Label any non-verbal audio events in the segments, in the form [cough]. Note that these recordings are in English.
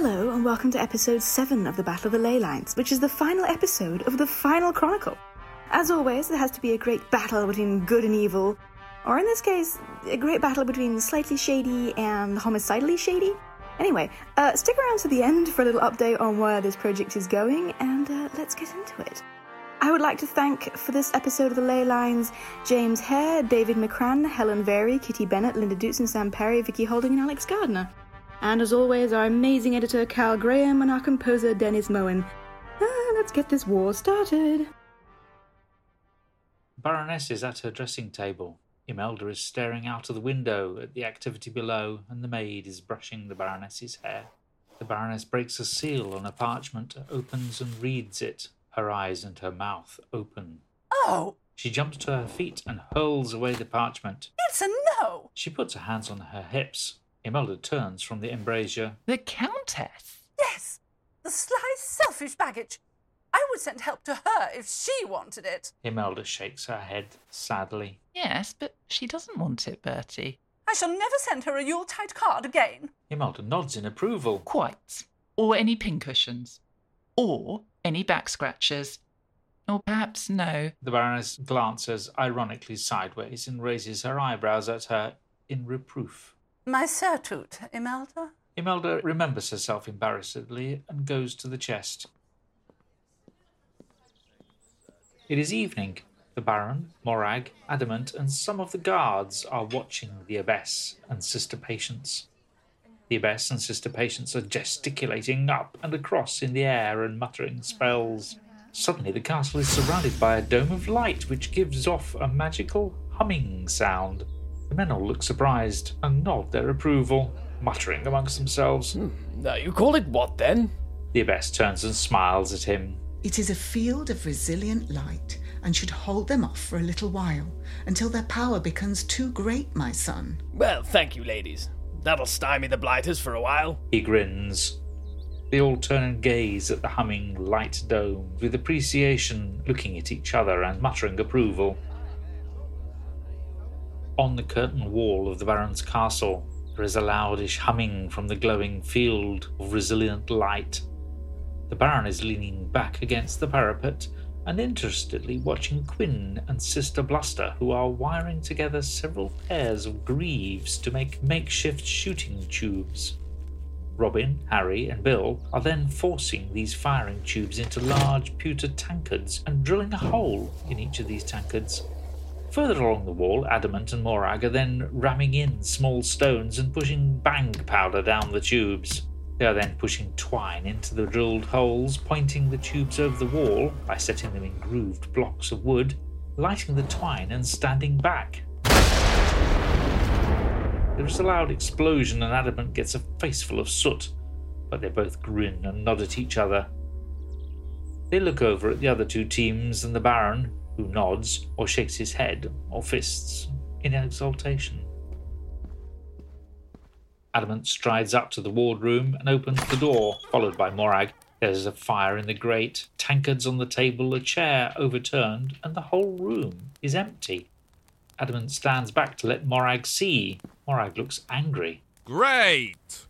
Hello, and welcome to episode 7 of the Battle of the Ley Lines, which is the final episode of the final chronicle. As always, there has to be a great battle between good and evil, or in this case, a great battle between slightly shady and homicidally shady. Anyway, uh, stick around to the end for a little update on where this project is going, and uh, let's get into it. I would like to thank for this episode of the Ley Lines James Hare, David McCran, Helen Varey, Kitty Bennet, Linda Dootson, Sam Parry, Vicky Holding, and Alex Gardiner. And as always, our amazing editor Cal Graham and our composer Dennis Moen. Uh, let's get this war started. Baroness is at her dressing table. Imelda is staring out of the window at the activity below, and the maid is brushing the Baroness's hair. The Baroness breaks a seal on a parchment, opens and reads it, her eyes and her mouth open. Oh, She jumps to her feet and hurls away the parchment. it's a no. She puts her hands on her hips. Imelda turns from the embrasure. The Countess? Yes, the sly, selfish baggage. I would send help to her if she wanted it. Imelda shakes her head sadly. Yes, but she doesn't want it, Bertie. I shall never send her a Yuletide card again. Imelda nods in approval. Quite. Or any pincushions. Or any back scratchers. Or perhaps no. The Baroness glances ironically sideways and raises her eyebrows at her in reproof. My surtout, Imelda. Imelda remembers herself embarrassedly and goes to the chest. It is evening. The Baron, Morag, Adamant, and some of the guards are watching the Abbess and Sister Patience. The Abbess and Sister Patience are gesticulating up and across in the air and muttering spells. Suddenly, the castle is surrounded by a dome of light which gives off a magical humming sound. The men all look surprised and nod their approval, muttering amongst themselves. Hmm, now you call it what then? The Abbess turns and smiles at him. It is a field of resilient light and should hold them off for a little while until their power becomes too great, my son. Well, thank you, ladies. That'll stymie the blighters for a while. He grins. They all turn and gaze at the humming light dome with appreciation, looking at each other and muttering approval. On the curtain wall of the Baron's castle, there is a loudish humming from the glowing field of resilient light. The Baron is leaning back against the parapet and interestedly watching Quinn and Sister Bluster, who are wiring together several pairs of greaves to make makeshift shooting tubes. Robin, Harry, and Bill are then forcing these firing tubes into large pewter tankards and drilling a hole in each of these tankards. Further along the wall, Adamant and Morag are then ramming in small stones and pushing bang powder down the tubes. They are then pushing twine into the drilled holes, pointing the tubes over the wall by setting them in grooved blocks of wood, lighting the twine and standing back. There is a loud explosion and Adamant gets a face full of soot, but they both grin and nod at each other. They look over at the other two teams and the Baron, who nods or shakes his head or fists in exultation. Adamant strides up to the wardroom and opens the door, followed by Morag. There's a fire in the grate, tankards on the table, a chair overturned, and the whole room is empty. Adamant stands back to let Morag see. Morag looks angry. Great!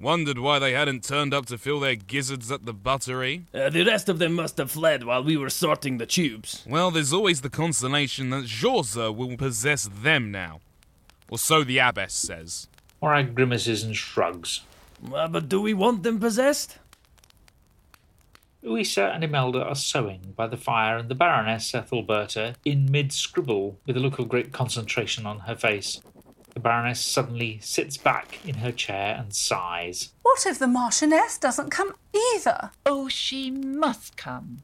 Wondered why they hadn't turned up to fill their gizzards at the buttery. Uh, the rest of them must have fled while we were sorting the tubes. Well, there's always the consolation that Jorza will possess them now. Or so the abbess says. Morag grimaces and shrugs. Uh, but do we want them possessed? Louisa and Imelda are sewing by the fire, and the Baroness Ethelberta in mid scribble with a look of great concentration on her face. The Baroness suddenly sits back in her chair and sighs. What if the Marchioness doesn't come either? Oh, she must come.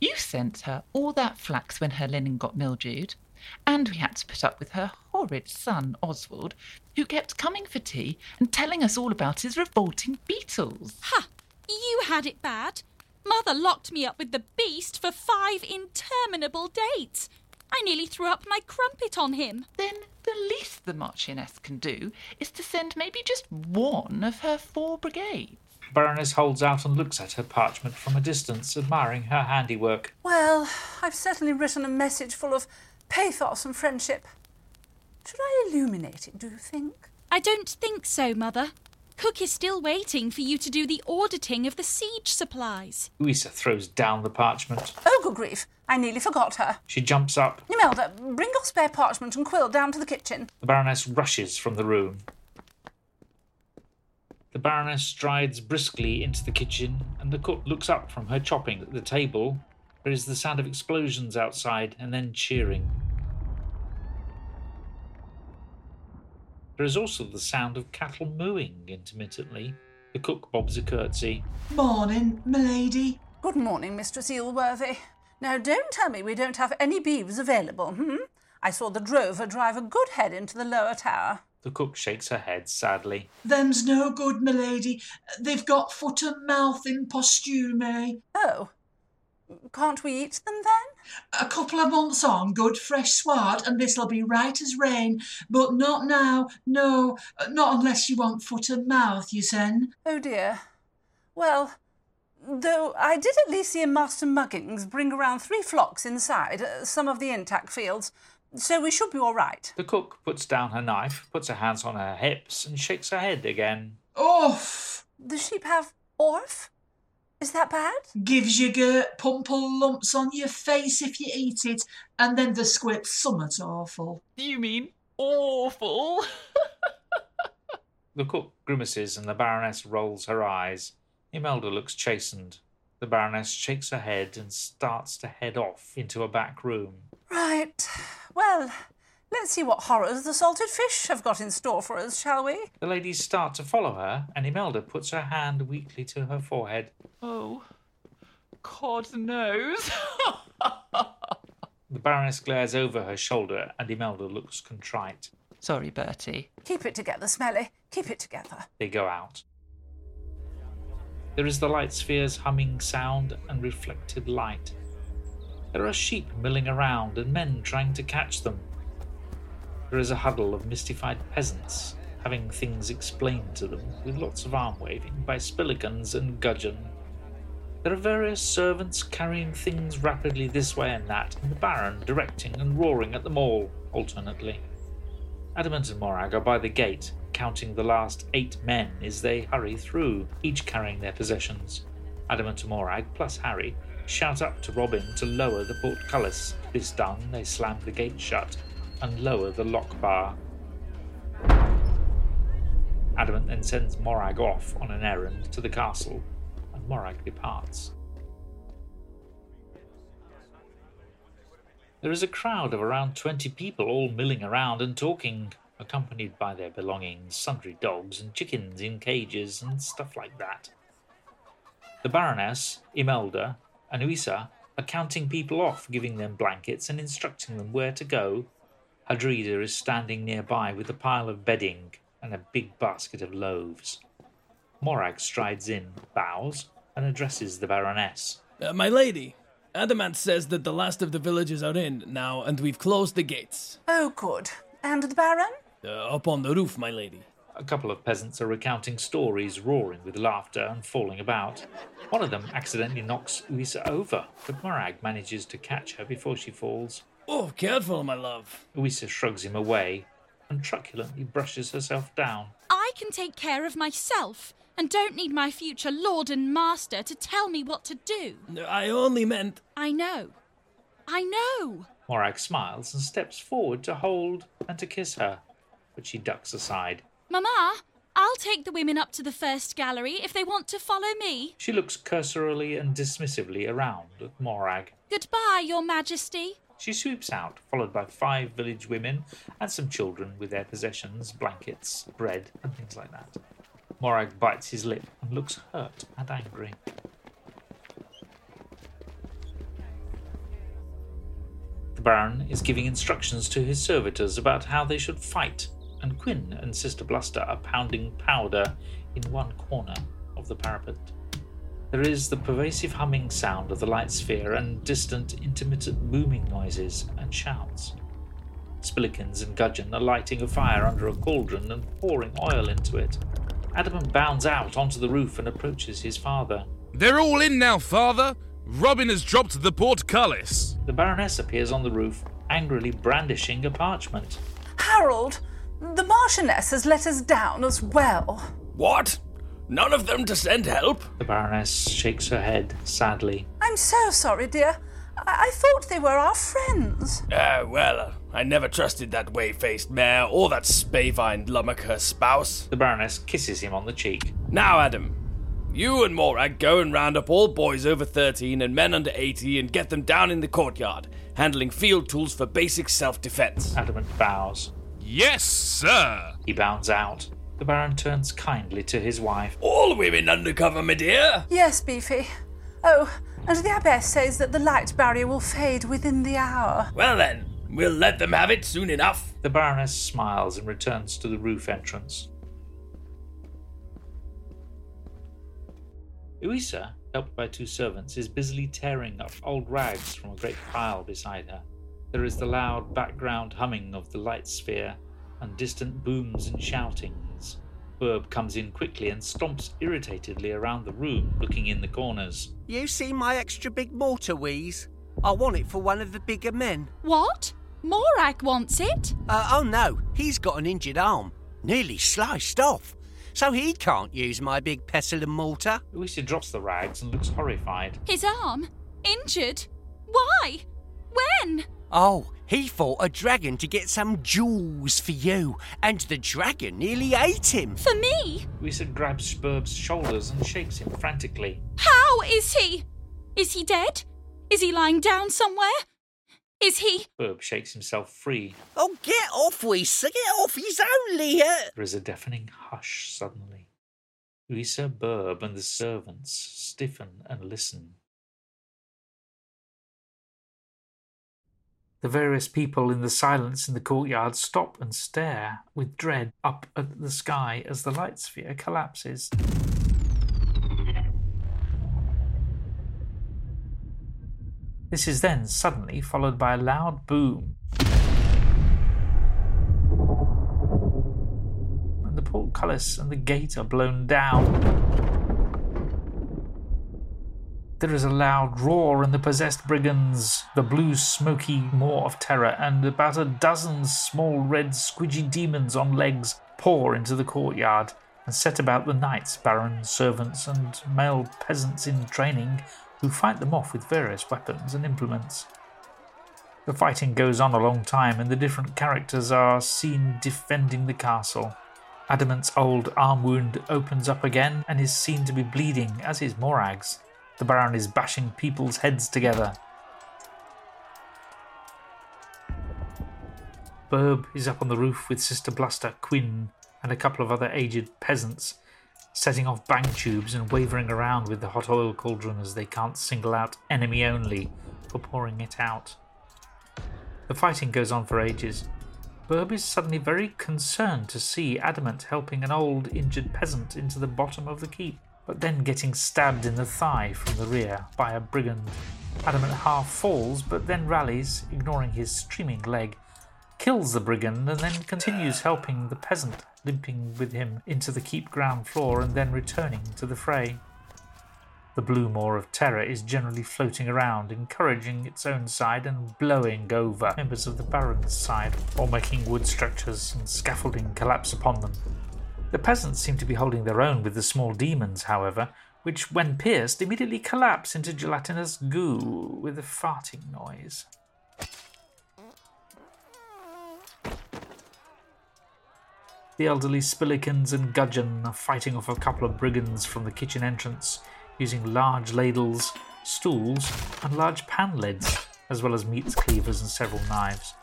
You sent her all that flax when her linen got mildewed, and we had to put up with her horrid son, Oswald, who kept coming for tea and telling us all about his revolting beetles. Ha! You had it bad. Mother locked me up with the beast for five interminable dates. I nearly threw up my crumpet on him. Then the least the Marchioness can do is to send maybe just one of her four brigades. Baroness holds out and looks at her parchment from a distance, admiring her handiwork. Well, I've certainly written a message full of pathos and friendship. Should I illuminate it, do you think? I don't think so, Mother. Cook is still waiting for you to do the auditing of the siege supplies. Louisa throws down the parchment. Oh, good grief. I nearly forgot her. She jumps up. Imelda, bring your spare parchment and quill down to the kitchen. The Baroness rushes from the room. The Baroness strides briskly into the kitchen, and the cook looks up from her chopping at the table. There is the sound of explosions outside, and then cheering. There is also the sound of cattle mooing intermittently. The cook bobs a curtsy. Morning, milady. Good morning, Mistress Eelworthy. Now, don't tell me we don't have any beeves available, hmm? I saw the drover drive a good head into the lower tower. The cook shakes her head sadly. Them's no good, milady. They've got foot and mouth in postume. Oh, can't we eat them then? A couple of months on, good fresh sward, and this'll be right as rain. But not now, no, not unless you want foot and mouth, you sen. Oh dear. Well, though I did at least see Master Muggins bring around three flocks inside uh, some of the intact fields, so we should be all right. The cook puts down her knife, puts her hands on her hips, and shakes her head again. Orf! The sheep have orf? Is that bad? Gives you gurt pumple lumps on your face if you eat it, and then the squirt's summat awful. You mean awful? [laughs] The cook grimaces and the Baroness rolls her eyes. Imelda looks chastened. The Baroness shakes her head and starts to head off into a back room. Right. Well, let's see what horrors the salted fish have got in store for us, shall we? The ladies start to follow her, and Imelda puts her hand weakly to her forehead. Oh, God knows. The Baroness glares over her shoulder, and Imelda looks contrite. Sorry, Bertie. Keep it together, Smelly. Keep it together. They go out. There is the light sphere's humming sound and reflected light. There are sheep milling around and men trying to catch them. There is a huddle of mystified peasants having things explained to them with lots of arm waving by Spillikins and Gudgeon. There are various servants carrying things rapidly this way and that, and the Baron directing and roaring at them all alternately. Adamant and Morag are by the gate, counting the last eight men as they hurry through, each carrying their possessions. Adamant and Morag, plus Harry, shout up to Robin to lower the portcullis. This done, they slam the gate shut and lower the lock bar. Adamant then sends Morag off on an errand to the castle, and Morag departs. There is a crowd of around twenty people all milling around and talking, accompanied by their belongings, sundry dogs and chickens in cages and stuff like that. The Baroness, Imelda, and Uisa are counting people off, giving them blankets and instructing them where to go. Hadrida is standing nearby with a pile of bedding and a big basket of loaves. Morag strides in, bows, and addresses the Baroness. Uh, my lady, Adamant says that the last of the villages are in now, and we've closed the gates. Oh, good. And the Baron? Uh, up on the roof, my lady. A couple of peasants are recounting stories, roaring with laughter and falling about. One of them accidentally knocks Uisa over, but Morag manages to catch her before she falls. Oh, careful, my love. Uisa shrugs him away and truculently brushes herself down. I can take care of myself and don't need my future lord and master to tell me what to do. I only meant. I know. I know. Morag smiles and steps forward to hold and to kiss her, but she ducks aside. Mamma, I'll take the women up to the first gallery if they want to follow me. She looks cursorily and dismissively around at Morag. Goodbye, Your Majesty. She sweeps out, followed by five village women and some children with their possessions, blankets, bread, and things like that. Morag bites his lip and looks hurt and angry. The Baron is giving instructions to his servitors about how they should fight, and Quinn and Sister Bluster are pounding powder in one corner of the parapet. There is the pervasive humming sound of the light sphere and distant, intermittent booming noises and shouts. Spillikins and Gudgeon are lighting a fire under a cauldron and pouring oil into it. Adamant bounds out onto the roof and approaches his father. They're all in now, father. Robin has dropped the portcullis. The Baroness appears on the roof, angrily brandishing a parchment. Harold, the Marchioness has let us down as well. What? None of them to send help? The Baroness shakes her head sadly. I'm so sorry, dear. I, I thought they were our friends. Ah, well, I never trusted that way faced mare or that spavined lummock her spouse. The Baroness kisses him on the cheek. Now, Adam, you and Morag go and round up all boys over 13 and men under 80 and get them down in the courtyard, handling field tools for basic self defense. Adamant bows. Yes, sir. He bounds out. The Baron turns kindly to his wife. All women undercover, my dear. Yes, Beefy. Oh, and the abbess says that the light barrier will fade within the hour. Well then, we'll let them have it soon enough. The Baroness smiles and returns to the roof entrance. Louisa, helped by two servants, is busily tearing up old rags from a great pile beside her. There is the loud background humming of the light sphere and distant booms and shoutings. Burb comes in quickly and stomps irritatedly around the room, looking in the corners. You see my extra big mortar wheeze? I want it for one of the bigger men. What? Morag wants it? Uh, oh no, he's got an injured arm, nearly sliced off. So he can't use my big pestle and mortar. Louisa drops the rags and looks horrified. His arm? Injured? Why? When? Oh, he fought a dragon to get some jewels for you, and the dragon nearly ate him. For me? Louisa grabs Burb's shoulders and shakes him frantically. How is he? Is he dead? Is he lying down somewhere? Is he? Burb shakes himself free. Oh, get off, Weezer, get off, he's only uh... There is a deafening hush suddenly. Louisa, Burb, and the servants stiffen and listen. The various people in the silence in the courtyard stop and stare with dread up at the sky as the light sphere collapses. This is then suddenly followed by a loud boom. And the portcullis and the gate are blown down. There is a loud roar, and the possessed brigands, the blue smoky maw of terror, and about a dozen small red squidgy demons on legs pour into the courtyard and set about the knights, barons, servants, and male peasants in training who fight them off with various weapons and implements. The fighting goes on a long time, and the different characters are seen defending the castle. Adamant's old arm wound opens up again and is seen to be bleeding, as is Morag's. The Baron is bashing people's heads together. Burb is up on the roof with Sister Bluster, Quinn, and a couple of other aged peasants, setting off bang tubes and wavering around with the hot oil cauldron as they can't single out enemy only for pouring it out. The fighting goes on for ages. Burb is suddenly very concerned to see Adamant helping an old injured peasant into the bottom of the keep but then getting stabbed in the thigh from the rear by a brigand. Adamant half falls, but then rallies, ignoring his streaming leg, kills the brigand, and then continues helping the peasant, limping with him into the keep ground floor and then returning to the fray. The blue moor of terror is generally floating around, encouraging its own side and blowing over members of the Baron's side, or making wood structures and scaffolding collapse upon them. The peasants seem to be holding their own with the small demons, however, which, when pierced, immediately collapse into gelatinous goo with a farting noise. The elderly Spillikins and Gudgeon are fighting off a couple of brigands from the kitchen entrance, using large ladles, stools, and large pan lids, as well as meat cleavers and several knives.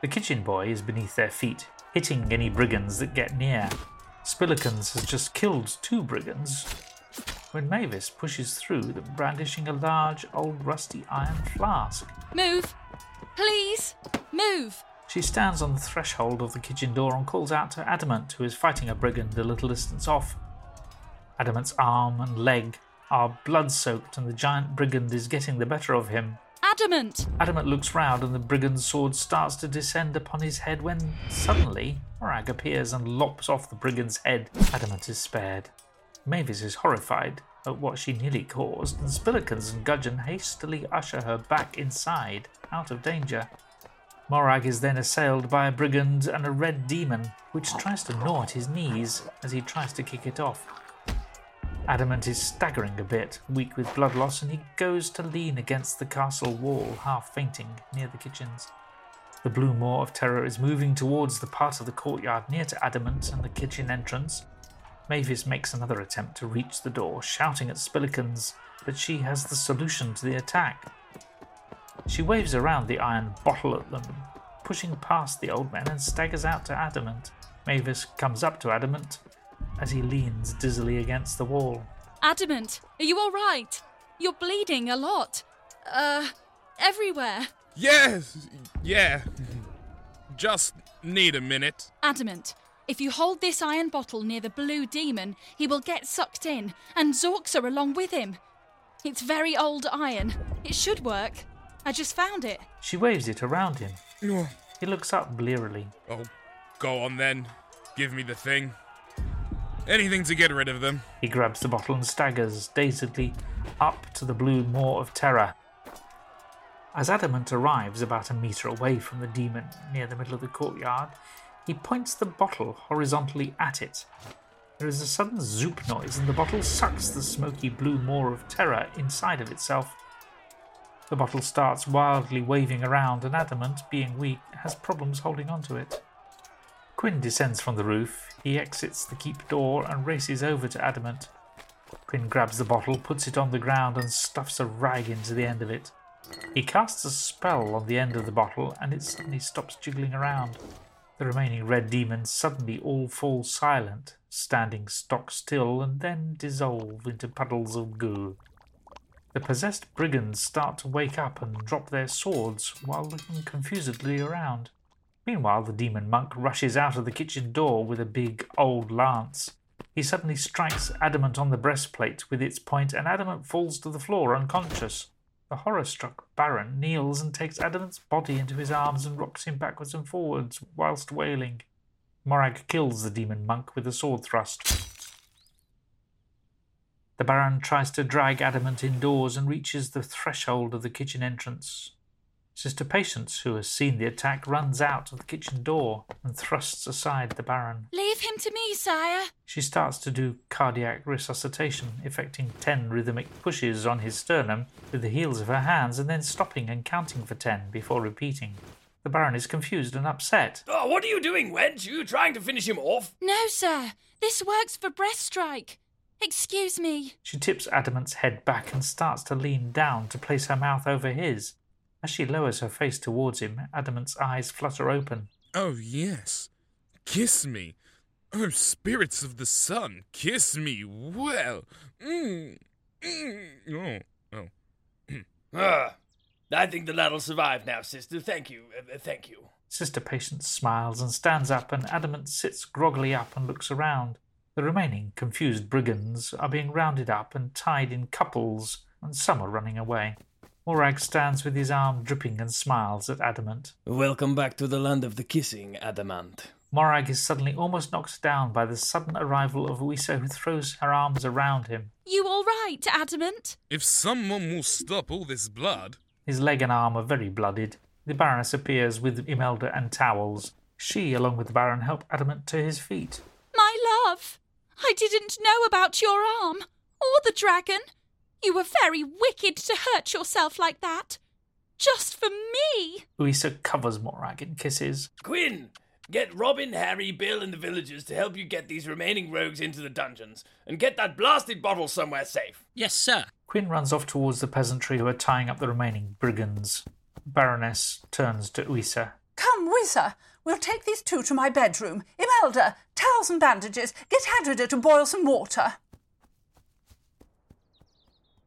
The kitchen boy is beneath their feet, hitting any brigands that get near. Spillikins has just killed two brigands when Mavis pushes through them brandishing a large old rusty iron flask. Move! Please! Move! She stands on the threshold of the kitchen door and calls out to Adamant, who is fighting a brigand a little distance off. Adamant's arm and leg are blood soaked, and the giant brigand is getting the better of him. Adamant! Adamant looks round, and the brigand's sword starts to descend upon his head when suddenly Morag appears and lops off the brigand's head. Adamant is spared. Mavis is horrified at what she nearly caused, and Spillikins and Gudgeon hastily usher her back inside, out of danger. Morag is then assailed by a brigand and a red demon, which tries to gnaw at his knees as he tries to kick it off. Adamant is staggering a bit, weak with blood loss, and he goes to lean against the castle wall, half fainting, near the kitchens. The blue maw of terror is moving towards the part of the courtyard near to Adamant and the kitchen entrance. Mavis makes another attempt to reach the door, shouting at Spillikins that she has the solution to the attack. She waves around the iron bottle at them, pushing past the old men and staggers out to Adamant. Mavis comes up to Adamant as he leans dizzily against the wall. Adamant, are you all right? You're bleeding a lot. Uh, everywhere. Yes, yeah. Just need a minute. Adamant, if you hold this iron bottle near the blue demon, he will get sucked in, and Zorksa along with him. It's very old iron. It should work. I just found it. She waves it around him. He looks up blearily. oh, go on then. Give me the thing. Anything to get rid of them. He grabs the bottle and staggers dazedly up to the blue maw of terror. As Adamant arrives about a metre away from the demon near the middle of the courtyard, he points the bottle horizontally at it. There is a sudden zoop noise, and the bottle sucks the smoky blue maw of terror inside of itself. The bottle starts wildly waving around, and Adamant, being weak, has problems holding onto it. Quinn descends from the roof. He exits the keep door and races over to Adamant. Quinn grabs the bottle, puts it on the ground, and stuffs a rag into the end of it. He casts a spell on the end of the bottle, and it suddenly stops jiggling around. The remaining red demons suddenly all fall silent, standing stock still, and then dissolve into puddles of goo. The possessed brigands start to wake up and drop their swords while looking confusedly around. Meanwhile, the demon monk rushes out of the kitchen door with a big old lance. He suddenly strikes Adamant on the breastplate with its point, and Adamant falls to the floor unconscious. The horror struck Baron kneels and takes Adamant's body into his arms and rocks him backwards and forwards whilst wailing. Morag kills the demon monk with a sword thrust. The Baron tries to drag Adamant indoors and reaches the threshold of the kitchen entrance. Sister Patience, who has seen the attack, runs out of the kitchen door and thrusts aside the Baron. Leave him to me, sire. She starts to do cardiac resuscitation, effecting ten rhythmic pushes on his sternum with the heels of her hands and then stopping and counting for ten before repeating. The Baron is confused and upset. Oh, what are you doing, wench? Are You trying to finish him off? No, sir. This works for breast strike. Excuse me. She tips Adamant's head back and starts to lean down to place her mouth over his. As she lowers her face towards him, Adamant's eyes flutter open. Oh, yes. Kiss me. Oh, spirits of the sun, kiss me well. Mm. Mm. Oh, oh. [clears throat] Ah, I think the lad'll survive now, sister. Thank you. Uh, thank you. Sister Patience smiles and stands up, and Adamant sits groggily up and looks around. The remaining confused brigands are being rounded up and tied in couples, and some are running away. Morag stands with his arm dripping and smiles at Adamant. Welcome back to the land of the kissing, Adamant. Morag is suddenly almost knocked down by the sudden arrival of Uisa, who throws her arms around him. You all right, Adamant? If someone will stop all this blood. His leg and arm are very blooded. The Baroness appears with Imelda and towels. She, along with the Baron, help Adamant to his feet. My love, I didn't know about your arm or the dragon. You were very wicked to hurt yourself like that. Just for me. Uisa covers Morag in kisses. Quinn, get Robin, Harry, Bill, and the villagers to help you get these remaining rogues into the dungeons, and get that blasted bottle somewhere safe. Yes, sir. Quinn runs off towards the peasantry who are tying up the remaining brigands. Baroness turns to Uisa. Come, Whizzer. We'll take these two to my bedroom. Imelda, towels and bandages. Get Hadrida to boil some water.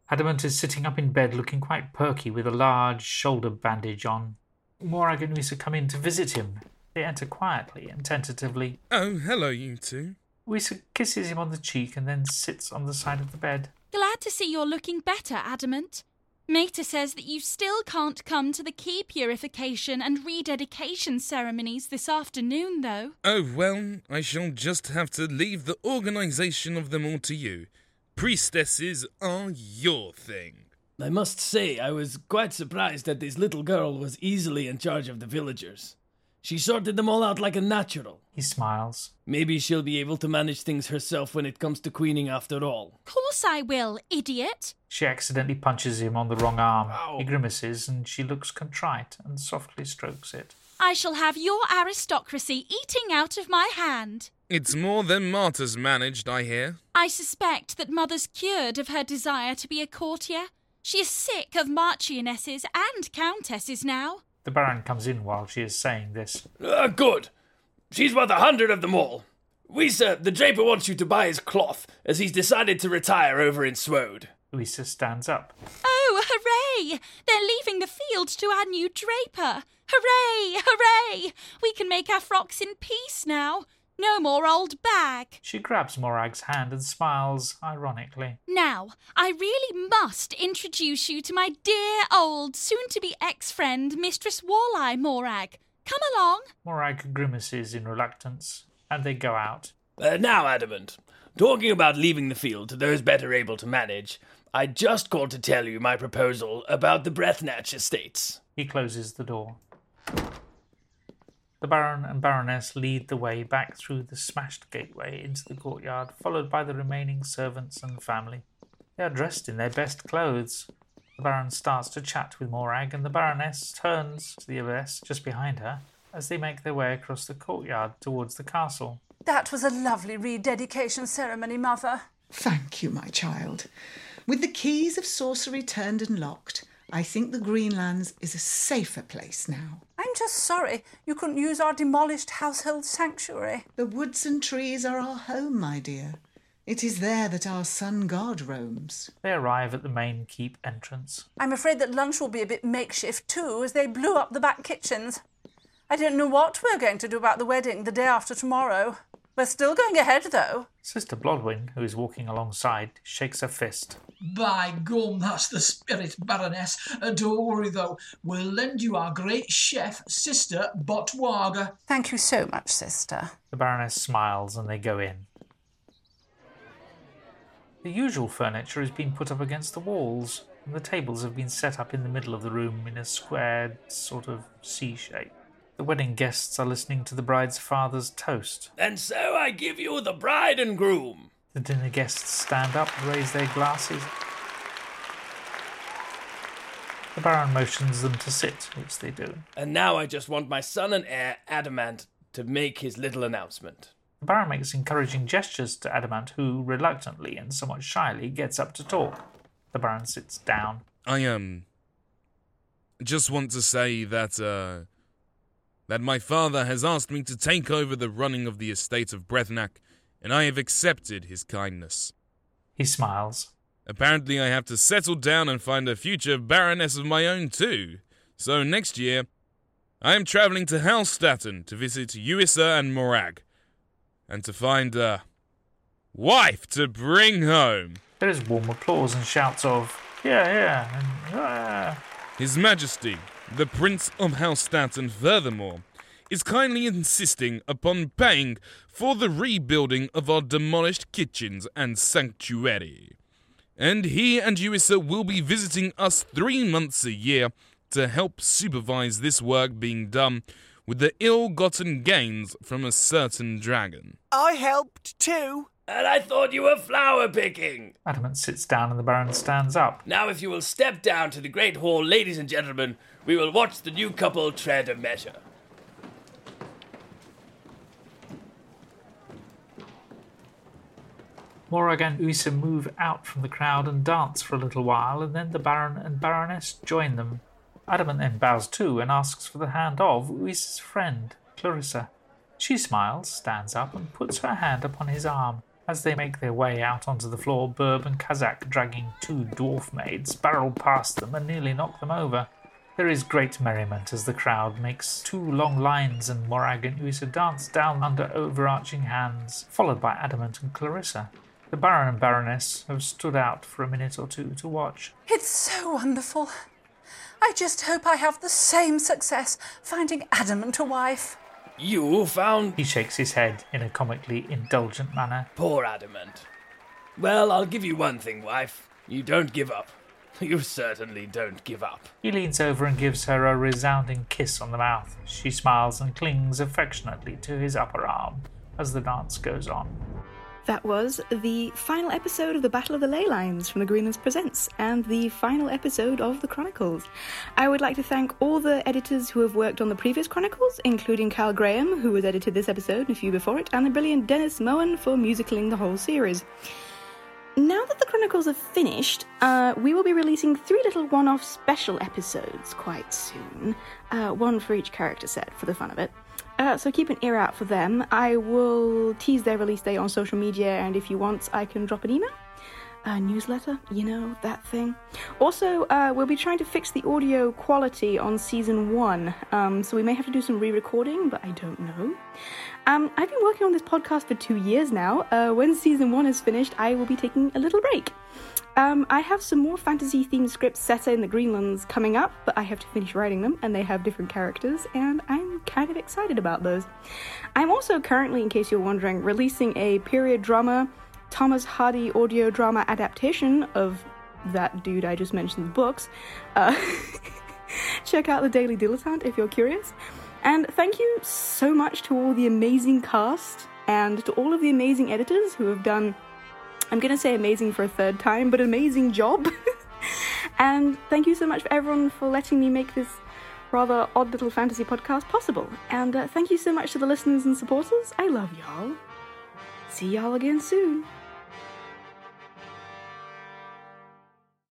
Adamant is sitting up in bed looking quite perky with a large shoulder bandage on. Morag and Uisa come in to visit him. They enter quietly and tentatively. Oh, hello, you two. Uisa kisses him on the cheek and then sits on the side of the bed. Glad to see you're looking better, Adamant. Mater says that you still can't come to the key purification and rededication ceremonies this afternoon, though. Oh, well, I shall just have to leave the organization of them all to you. Priestesses are your thing. I must say, I was quite surprised that this little girl was easily in charge of the villagers. She sorted them all out like a natural. He smiles. Maybe she'll be able to manage things herself when it comes to queening after all. Course I will, idiot. She accidentally punches him on the wrong arm. He grimaces and she looks contrite and softly strokes it. I shall have your aristocracy eating out of my hand. It's more than Marta's managed, I hear. I suspect that Mother's cured of her desire to be a courtier. She is sick of marchionesses and countesses now. The Baron comes in while she is saying this. Ah, good. She's worth a hundred of them all. We, sir, the draper wants you to buy his cloth, as he's decided to retire over in Swode. Louisa stands up. Oh, hooray! They're leaving the field to our new draper. Hooray! Hooray! We can make our frocks in peace now. No more old bag. She grabs Morag's hand and smiles ironically. Now, I really must introduce you to my dear old, soon to be ex friend, Mistress Walleye Morag. Come along. Morag grimaces in reluctance, and they go out. Uh, now, Adamant, talking about leaving the field to those better able to manage, I just called to tell you my proposal about the Breathnatch estates. He closes the door. The Baron and Baroness lead the way back through the smashed gateway into the courtyard, followed by the remaining servants and family. They are dressed in their best clothes. The Baron starts to chat with Morag, and the Baroness turns to the abbess just behind her as they make their way across the courtyard towards the castle. That was a lovely rededication ceremony, Mother. Thank you, my child. With the keys of sorcery turned and locked, I think the Greenlands is a safer place now. I'm just sorry you couldn't use our demolished household sanctuary. The woods and trees are our home, my dear. It is there that our sun god roams. They arrive at the main keep entrance. I'm afraid that lunch will be a bit makeshift too, as they blew up the back kitchens. I don't know what we're going to do about the wedding the day after tomorrow. We're still going ahead, though. Sister Blodwyn, who is walking alongside, shakes her fist. By gum, that's the spirit, Baroness. Uh, don't worry, though. We'll lend you our great chef, Sister Botwaga. Thank you so much, sister. The Baroness smiles and they go in. The usual furniture has been put up against the walls, and the tables have been set up in the middle of the room in a squared sort of C shape. The wedding guests are listening to the bride's father's toast. And so I give you the bride and groom. The dinner guests stand up and raise their glasses. The Baron motions them to sit, which they do. And now I just want my son and heir, Adamant, to make his little announcement. The Baron makes encouraging gestures to Adamant, who reluctantly and somewhat shyly gets up to talk. The Baron sits down. I um just want to say that uh that my father has asked me to take over the running of the estate of Brethnak, and I have accepted his kindness. He smiles. Apparently I have to settle down and find a future baroness of my own too. So next year I am travelling to Halstatten to visit Uissa and Morag, and to find a wife to bring home. There is warm applause and shouts of, yeah, yeah, and yeah. His Majesty, the Prince of Halstatten, furthermore, is kindly insisting upon paying for the rebuilding of our demolished kitchens and sanctuary. And he and Uissa will be visiting us three months a year to help supervise this work being done with the ill gotten gains from a certain dragon. I helped too. And I thought you were flower picking. Adamant sits down and the Baron stands up. Now, if you will step down to the great hall, ladies and gentlemen, we will watch the new couple tread a measure. Morag and Uissa move out from the crowd and dance for a little while, and then the Baron and Baroness join them. Adamant then bows too and asks for the hand of Uissa's friend, Clarissa. She smiles, stands up, and puts her hand upon his arm. As they make their way out onto the floor, Burb and Kazak, dragging two dwarf maids, barrel past them and nearly knock them over. There is great merriment as the crowd makes two long lines and Morag and Uissa dance down under overarching hands, followed by Adamant and Clarissa. The Baron and Baroness have stood out for a minute or two to watch. It's so wonderful. I just hope I have the same success finding Adamant a wife. You found He shakes his head in a comically indulgent manner. poor Adamant. Well, I'll give you one thing, wife. You don't give up. [laughs] You certainly don't give up. He leans over and gives her a resounding kiss on the mouth. She smiles and clings affectionately to his upper arm as the dance goes on. That was the final episode of the Battle of the Ley Lines from the Greenlands Presents, and the final episode of the Chronicles. I would like to thank all the editors who have worked on the previous Chronicles, including Cal Graham, who has edited this episode and a few before it, and the brilliant Dennis Moen for musicaling the whole series. Now that the Chronicles are finished, uh, we will be releasing three little one off special episodes quite soon, uh, one for each character set for the fun of it. Uh, so keep an ear out for them. I will tease their release date on social media, and if you want, I can drop an email. A newsletter, you know, that thing. Also, uh, we'll be trying to fix the audio quality on season one, um, so we may have to do some re recording, but I don't know. Um, I've been working on this podcast for two years now. Uh, when season one is finished, I will be taking a little break. Um, I have some more fantasy themed scripts set in the Greenlands coming up, but I have to finish writing them, and they have different characters, and I'm kind of excited about those. I'm also currently, in case you're wondering, releasing a period drama, Thomas Hardy audio drama adaptation of that dude I just mentioned's books. Uh, [laughs] check out the Daily Dilettante if you're curious. And thank you so much to all the amazing cast and to all of the amazing editors who have done, I'm going to say amazing for a third time, but amazing job. [laughs] and thank you so much for everyone for letting me make this rather odd little fantasy podcast possible. And uh, thank you so much to the listeners and supporters. I love y'all. See y'all again soon.